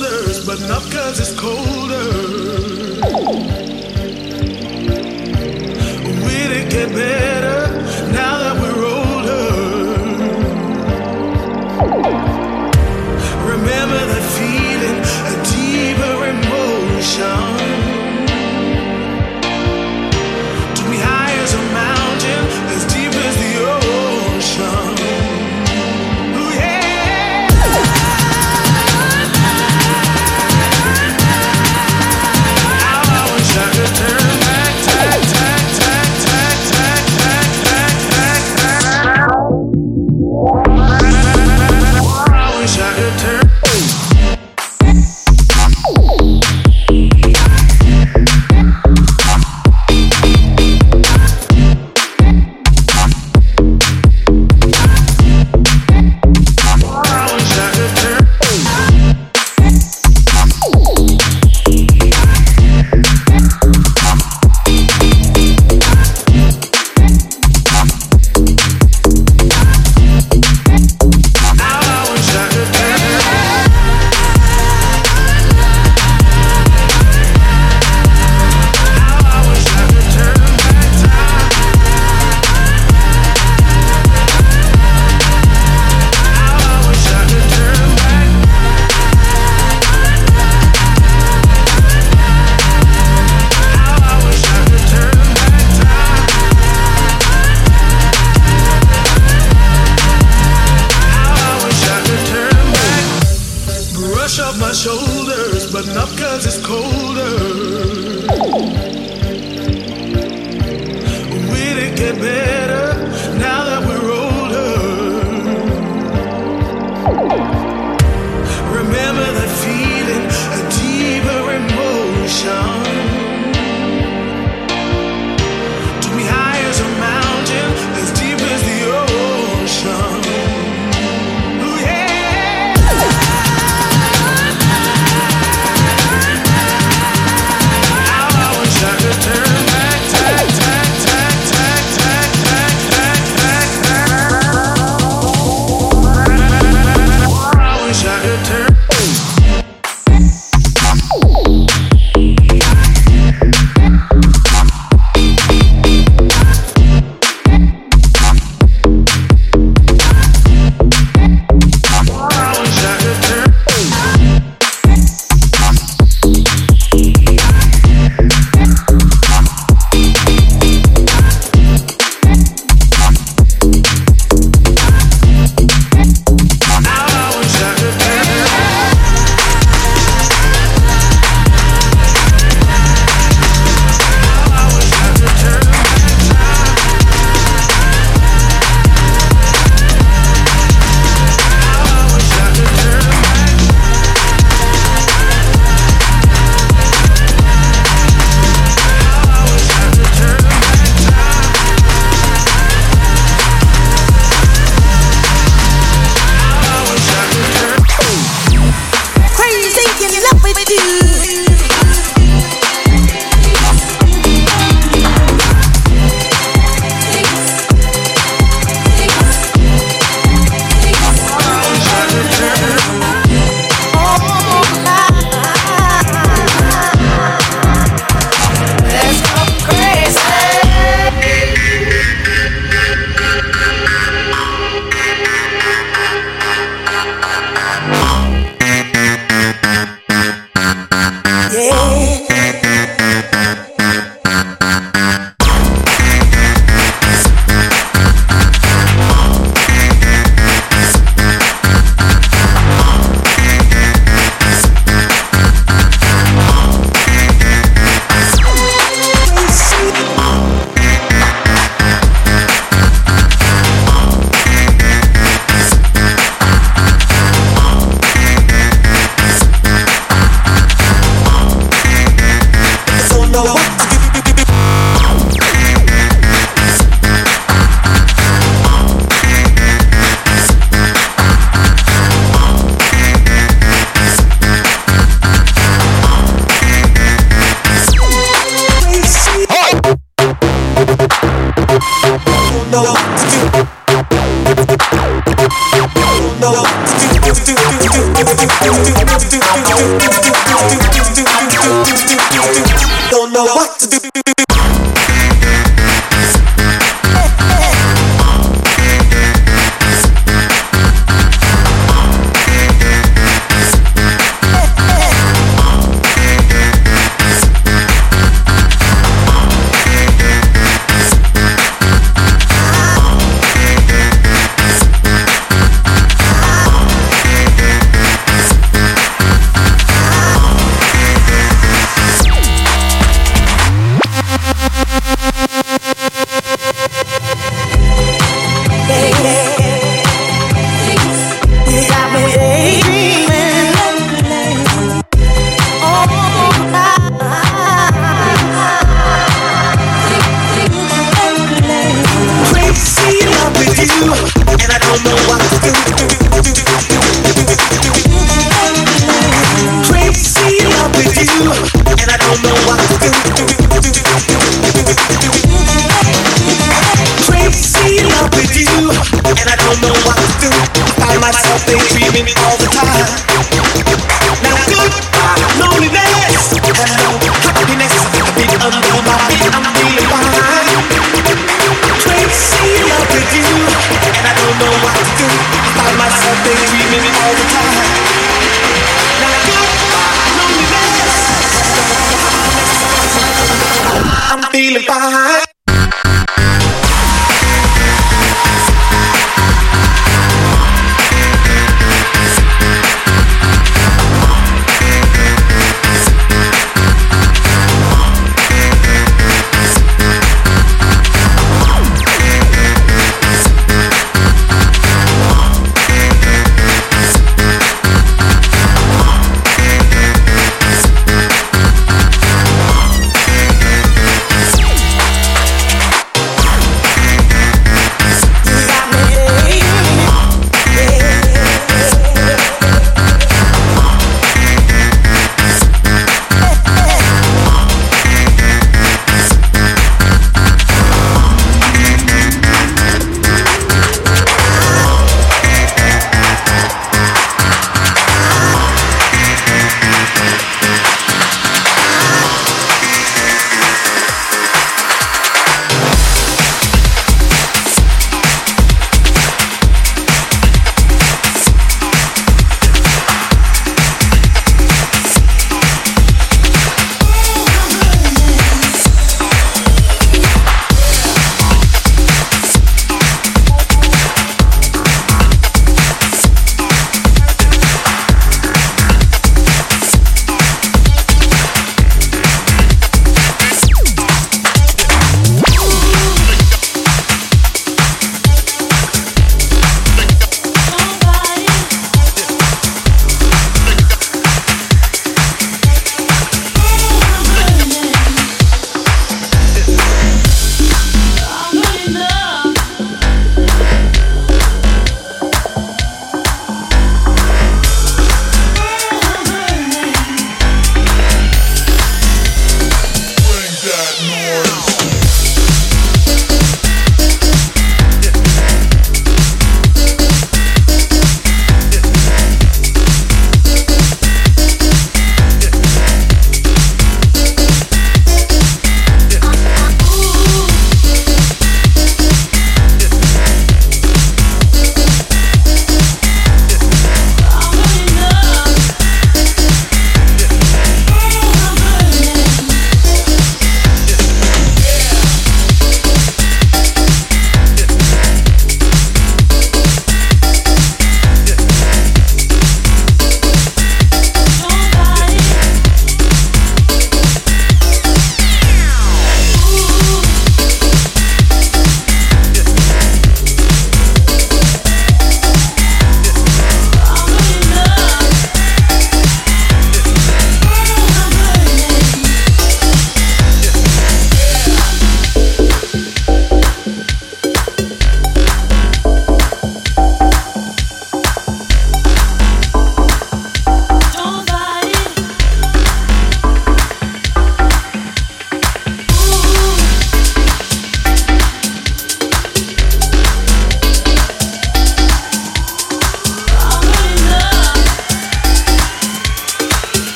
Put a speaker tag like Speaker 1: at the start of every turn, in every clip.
Speaker 1: shoulders, but not cause it's colder. We didn't get better?
Speaker 2: to do.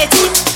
Speaker 3: ready